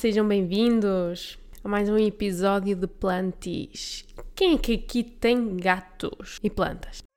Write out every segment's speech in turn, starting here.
sejam bem-vindos a mais um episódio de Plantis. Quem é que aqui tem gatos e plantas?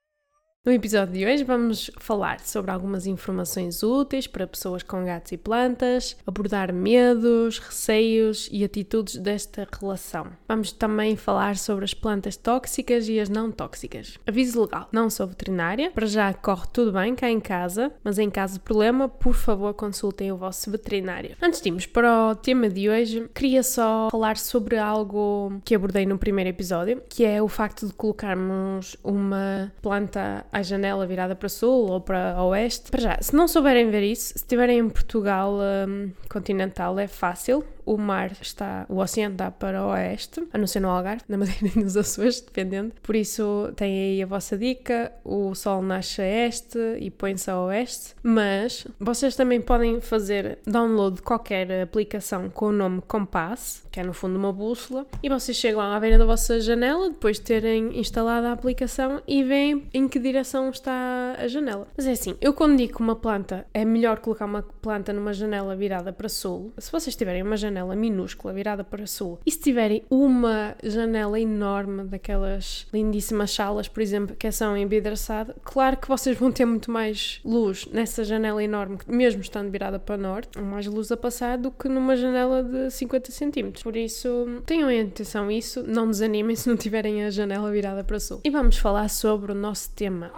No episódio de hoje vamos falar sobre algumas informações úteis para pessoas com gatos e plantas, abordar medos, receios e atitudes desta relação. Vamos também falar sobre as plantas tóxicas e as não tóxicas. Aviso legal: não sou veterinária, para já corre tudo bem cá em casa, mas em caso de problema, por favor consultem o vosso veterinário. Antes de irmos para o tema de hoje, queria só falar sobre algo que abordei no primeiro episódio, que é o facto de colocarmos uma planta à janela virada para sul ou para oeste. Para já, se não souberem ver isso, se estiverem em Portugal um, continental é fácil, o mar está, o oceano está para o oeste, a não ser no Algarve, na Madeira e nos Açores, dependendo. Por isso, tem aí a vossa dica: o sol nasce a este e põe-se a oeste. Mas vocês também podem fazer download de qualquer aplicação com o nome Compass, que é no fundo uma bússola, e vocês chegam à beira da vossa janela depois de terem instalado a aplicação e veem em que direção está a janela. Mas é assim, eu quando digo que uma planta é melhor colocar uma planta numa janela virada para sul, se vocês tiverem uma janela minúscula virada para sul e se tiverem uma janela enorme daquelas lindíssimas salas, por exemplo, que são em vidraçado, claro que vocês vão ter muito mais luz nessa janela enorme, mesmo estando virada para norte, mais luz a passar do que numa janela de 50 centímetros. Por isso, tenham em atenção isso, não desanimem se não tiverem a janela virada para sul. E vamos falar sobre o nosso tema.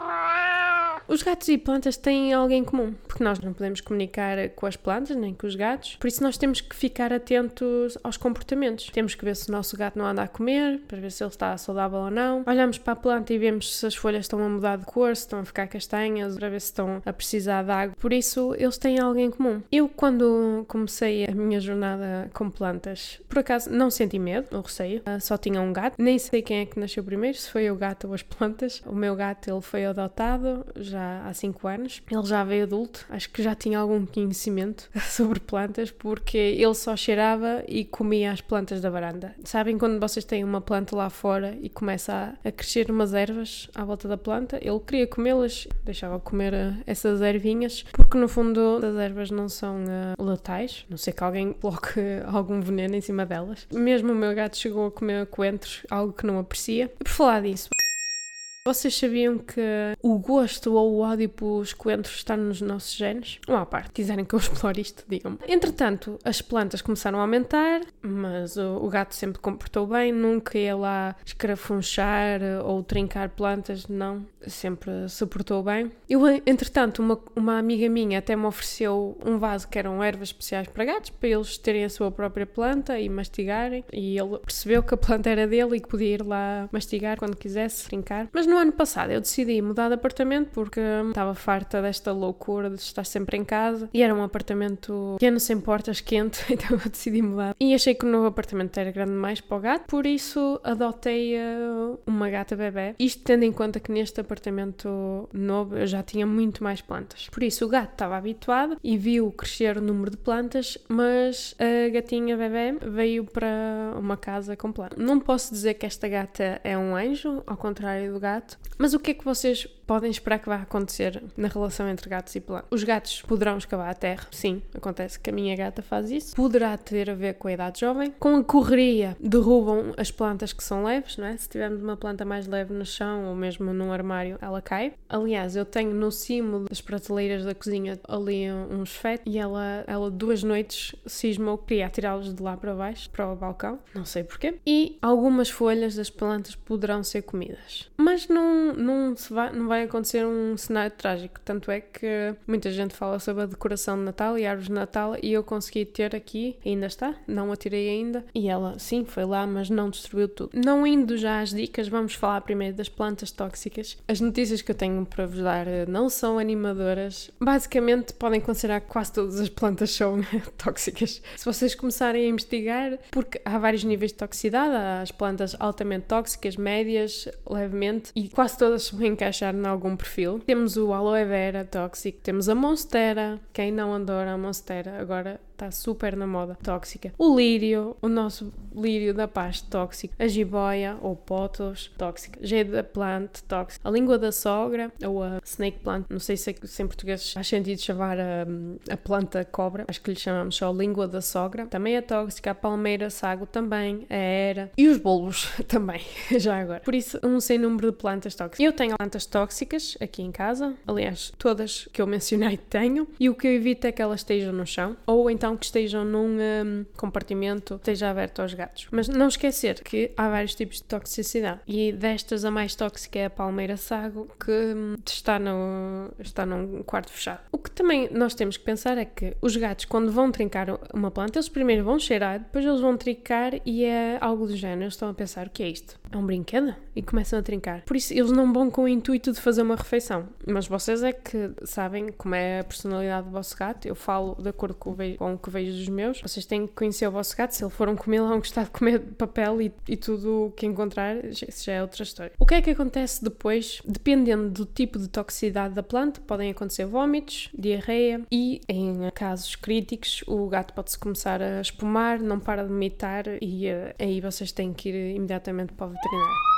Os gatos e plantas têm algo em comum, porque nós não podemos comunicar com as plantas nem com os gatos, por isso nós temos que ficar atentos aos comportamentos. Temos que ver se o nosso gato não anda a comer, para ver se ele está saudável ou não. Olhamos para a planta e vemos se as folhas estão a mudar de cor, se estão a ficar castanhas, para ver se estão a precisar de água. Por isso, eles têm algo em comum. Eu, quando comecei a minha jornada com plantas, por acaso não senti medo ou receio, ah, só tinha um gato, nem sei quem é que nasceu primeiro, se foi o gato ou as plantas. O meu gato, ele foi adotado, já já há 5 anos. Ele já veio adulto, acho que já tinha algum conhecimento sobre plantas, porque ele só cheirava e comia as plantas da varanda. Sabem quando vocês têm uma planta lá fora e começa a, a crescer umas ervas à volta da planta? Ele queria comê-las, deixava comer eh, essas ervinhas, porque no fundo as ervas não são uh, letais, não sei que alguém coloque algum veneno em cima delas. Mesmo o meu gato chegou a comer coentros, algo que não aprecia. E por falar disso, vocês sabiam que o gosto ou o ódio pelos coentros está nos nossos genes? Uma à parte, quiserem que eu explore isto, digam-me. Entretanto, as plantas começaram a aumentar, mas o, o gato sempre comportou bem, nunca ia lá escarafunchar ou trincar plantas, não, sempre se portou bem. Eu, entretanto, uma, uma amiga minha até me ofereceu um vaso que eram ervas especiais para gatos, para eles terem a sua própria planta e mastigarem, e ele percebeu que a planta era dele e que podia ir lá mastigar quando quisesse, trincar, mas não no ano passado eu decidi mudar de apartamento porque estava farta desta loucura de estar sempre em casa e era um apartamento pequeno, sem portas, quente, então eu decidi mudar. E achei que o novo apartamento era grande demais para o gato, por isso adotei uh, uma gata bebê. Isto tendo em conta que neste apartamento novo eu já tinha muito mais plantas. Por isso o gato estava habituado e viu crescer o número de plantas, mas a gatinha bebê veio para uma casa com plantas. Não posso dizer que esta gata é um anjo, ao contrário do gato. Mas o que é que vocês podem esperar que vá acontecer na relação entre gatos e plantas? Os gatos poderão escavar a terra, sim, acontece que a minha gata faz isso. Poderá ter a ver com a idade jovem. Com a correria, derrubam as plantas que são leves, não é? Se tivermos uma planta mais leve no chão ou mesmo num armário, ela cai. Aliás, eu tenho no cimo das prateleiras da cozinha ali uns fetos e ela, ela duas noites cismou que queria tirá-los de lá para baixo, para o balcão, não sei porquê. E algumas folhas das plantas poderão ser comidas. Mas não, não, se vai, não vai acontecer um cenário trágico. Tanto é que muita gente fala sobre a decoração de Natal e árvores de Natal e eu consegui ter aqui, ainda está, não a tirei ainda. E ela, sim, foi lá, mas não destruiu tudo. Não indo já às dicas, vamos falar primeiro das plantas tóxicas. As notícias que eu tenho para vos dar eh, não são animadoras. Basicamente, podem considerar que quase todas as plantas são tóxicas. Se vocês começarem a investigar, porque há vários níveis de toxicidade, há as plantas altamente tóxicas, médias, levemente, e quase todas se vão encaixar algum perfil. Temos o aloe vera tóxico, temos a monstera. Quem não adora a monstera agora está super na moda, tóxica. O lírio, o nosso lírio da paz, tóxico. A jiboia, ou potos, tóxica. Jade plant, tóxica. A língua da sogra, ou a snake plant, não sei se, é, se em português faz sentido chamar a, a planta cobra, acho que lhe chamamos só língua da sogra, também é tóxica. A palmeira sago também, a era. E os bolos também, já agora. Por isso, um sem número de plantas tóxicas. Eu tenho plantas tóxicas aqui em casa, aliás, todas que eu mencionei tenho, e o que eu evito é que elas estejam no chão, ou então que estejam num um, compartimento, esteja aberto aos gatos. Mas não esquecer que há vários tipos de toxicidade, e destas a mais tóxica é a palmeira sago, que hum, está, no, está num quarto fechado. O que também nós temos que pensar é que os gatos, quando vão trincar uma planta, eles primeiro vão cheirar, depois eles vão trincar e é algo do género. Eles estão a pensar: o que é isto? É um brinquedo? E começam a trincar. Por isso, eles não vão com o intuito de fazer uma refeição. Mas vocês é que sabem como é a personalidade do vosso gato. Eu falo de acordo com o, com o que vejo dos meus. Vocês têm que conhecer o vosso gato. Se ele for um comilão, vão gostar de comer papel e, e tudo o que encontrar, isso já é outra história. O que é que acontece depois? Dependendo do tipo de toxicidade da planta, podem acontecer vômitos, diarreia e, em casos críticos, o gato pode-se começar a espumar, não para de vomitar e uh, aí vocês têm que ir imediatamente para o veterinário.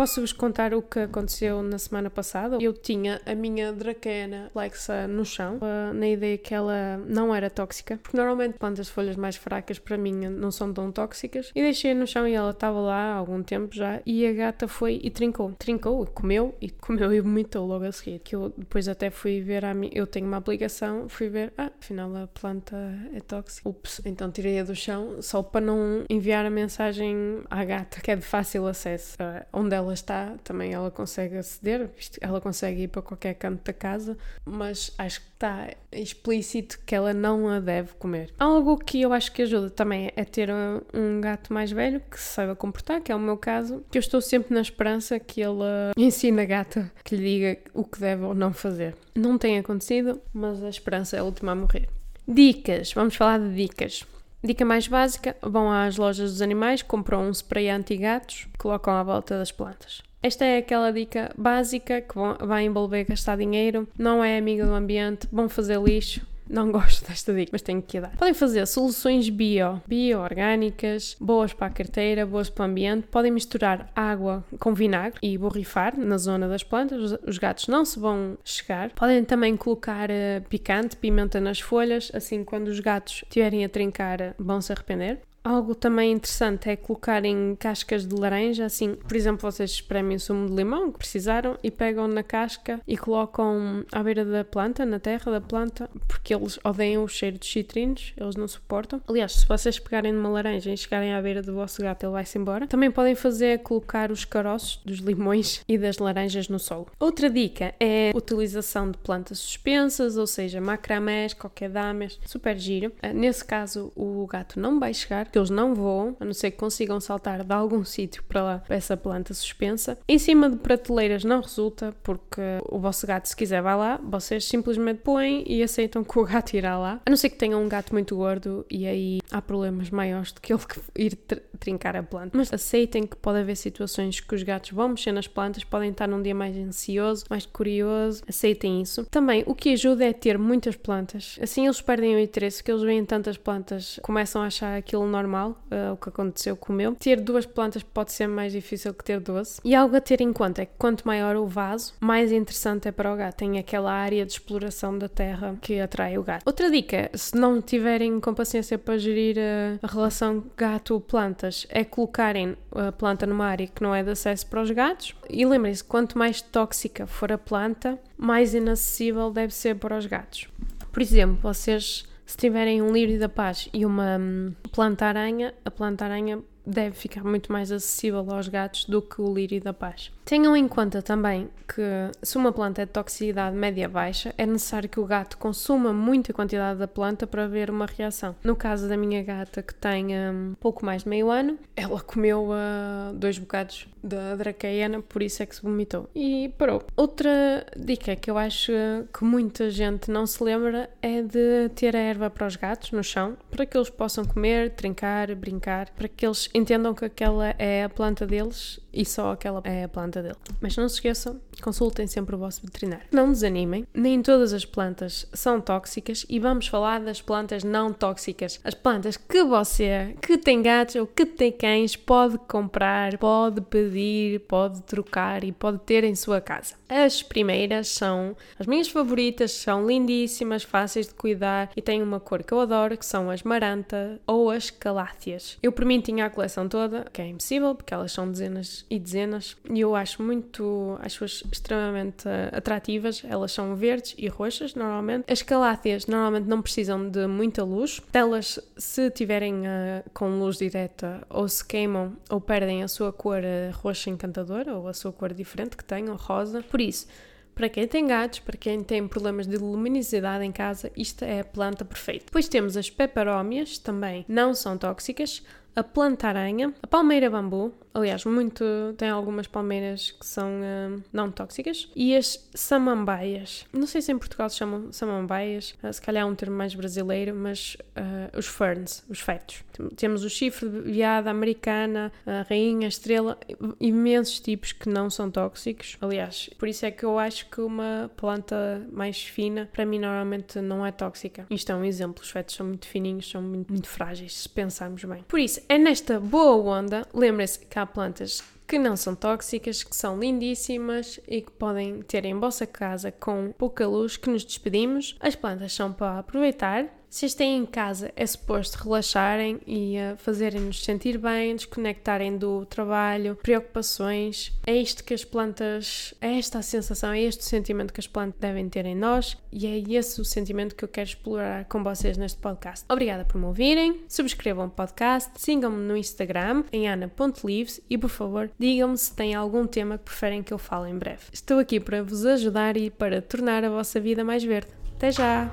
Posso-vos contar o que aconteceu na semana passada? Eu tinha a minha Dracaena Lexa no chão, uh, na ideia que ela não era tóxica, porque normalmente plantas de folhas mais fracas para mim não são tão tóxicas, e deixei no chão e ela estava lá há algum tempo já, e a gata foi e trincou. Trincou, comeu, e comeu e vomitou logo a seguir. Que eu depois até fui ver a minha, eu tenho uma aplicação, fui ver, ah, afinal a planta é tóxica. Ups, então tirei-a do chão, só para não enviar a mensagem à gata, que é de fácil acesso, uh, onde ela ela está, também ela consegue aceder, ela consegue ir para qualquer canto da casa, mas acho que está explícito que ela não a deve comer. Algo que eu acho que ajuda também é ter um gato mais velho que se saiba comportar, que é o meu caso, que eu estou sempre na esperança que ele ensine a gata que lhe diga o que deve ou não fazer. Não tem acontecido, mas a esperança é a última a morrer. Dicas, vamos falar de dicas. Dica mais básica: vão às lojas dos animais, compram um spray anti-gatos, colocam à volta das plantas. Esta é aquela dica básica que vai envolver gastar dinheiro, não é amiga do ambiente, vão fazer lixo, não gosto desta dica, mas tenho que dar. Podem fazer soluções bio, bio-orgânicas, boas para a carteira, boas para o ambiente. Podem misturar água com vinagre e borrifar na zona das plantas, os gatos não se vão chegar. Podem também colocar uh, picante, pimenta nas folhas, assim quando os gatos estiverem a trincar vão se arrepender. Algo também interessante é colocar em cascas de laranja, assim, por exemplo, vocês espremem sumo de limão que precisaram e pegam na casca e colocam à beira da planta, na terra da planta, porque eles odeiam o cheiro de citrinos, eles não suportam. Aliás, se vocês pegarem numa laranja e chegarem à beira do vosso gato, ele vai-se embora. Também podem fazer colocar os caroços dos limões e das laranjas no solo. Outra dica é a utilização de plantas suspensas, ou seja, macramés, coquedames, super giro. Ah, nesse caso, o gato não vai chegar que eles não voam, a não ser que consigam saltar de algum sítio para lá, para essa planta suspensa. Em cima de prateleiras não resulta, porque o vosso gato, se quiser, vai lá, vocês simplesmente põem e aceitam que o gato irá lá. A não ser que tenham um gato muito gordo e aí há problemas maiores do que ele ir tr trincar a planta. Mas aceitem que pode haver situações que os gatos vão mexer nas plantas, podem estar num dia mais ansioso, mais curioso. Aceitem isso. Também o que ajuda é ter muitas plantas. Assim eles perdem o interesse, que eles veem tantas plantas, começam a achar aquilo normal normal, uh, o que aconteceu com o meu. Ter duas plantas pode ser mais difícil que ter 12. E algo a ter em conta é que quanto maior o vaso, mais interessante é para o gato. Tem aquela área de exploração da terra que atrai o gato. Outra dica, se não tiverem com paciência para gerir a, a relação gato-plantas, é colocarem a planta numa área que não é de acesso para os gatos. E lembrem-se, quanto mais tóxica for a planta, mais inacessível deve ser para os gatos. Por exemplo, vocês se tiverem um lírio da paz e uma hum, planta-aranha, a planta-aranha deve ficar muito mais acessível aos gatos do que o lírio da paz. Tenham em conta também que se uma planta é de toxicidade média-baixa, é necessário que o gato consuma muita quantidade da planta para ver uma reação. No caso da minha gata, que tem um, pouco mais de meio ano, ela comeu uh, dois bocados da dracaena, por isso é que se vomitou. E parou. Outra dica que eu acho que muita gente não se lembra é de ter a erva para os gatos no chão, para que eles possam comer, trincar, brincar, para que eles entendam que aquela é a planta deles e só aquela é a planta dele. Mas não se esqueçam consultem sempre o vosso veterinário. Não desanimem, nem todas as plantas são tóxicas e vamos falar das plantas não tóxicas. As plantas que você, que tem gatos ou que tem cães, pode comprar, pode pedir, pode trocar e pode ter em sua casa. As primeiras são as minhas favoritas, são lindíssimas, fáceis de cuidar e têm uma cor que eu adoro, que são as maranta ou as caláceas. Eu por mim tinha a coleção toda, que é impossível, porque elas são dezenas e dezenas, e eu acho muito, acho-as extremamente atrativas. Elas são verdes e roxas, normalmente. As caláceas normalmente não precisam de muita luz. Elas, se tiverem uh, com luz direta, ou se queimam ou perdem a sua cor uh, roxa encantadora, ou a sua cor diferente que tenham, rosa. Por isso, para quem tem gatos, para quem tem problemas de luminosidade em casa, isto é a planta perfeita. Depois temos as peperómias, também não são tóxicas, a planta-aranha, a palmeira bambu, aliás, muito tem algumas palmeiras que são uh, não tóxicas, e as samambaias. Não sei se em Portugal se chamam samambaias, uh, se calhar é um termo mais brasileiro, mas uh, os ferns, os fetos. Temos o chifre de viada americana, a rainha, a estrela, imensos tipos que não são tóxicos. Aliás, por isso é que eu acho que uma planta mais fina, para mim, normalmente não é tóxica. Isto é um exemplo, os fetos são muito fininhos, são muito, muito frágeis, se pensarmos bem. Por isso, é nesta boa onda, lembrem-se que há plantas que não são tóxicas, que são lindíssimas e que podem ter em vossa casa com pouca luz que nos despedimos. As plantas são para aproveitar se têm em casa, é suposto relaxarem e uh, fazerem-nos sentir bem, desconectarem do trabalho, preocupações. É isto que as plantas, é esta a sensação, é este o sentimento que as plantas devem ter em nós e é esse o sentimento que eu quero explorar com vocês neste podcast. Obrigada por me ouvirem, subscrevam o podcast, sigam-me no Instagram em ana.lives e por favor digam-me se têm algum tema que preferem que eu fale em breve. Estou aqui para vos ajudar e para tornar a vossa vida mais verde. Até já!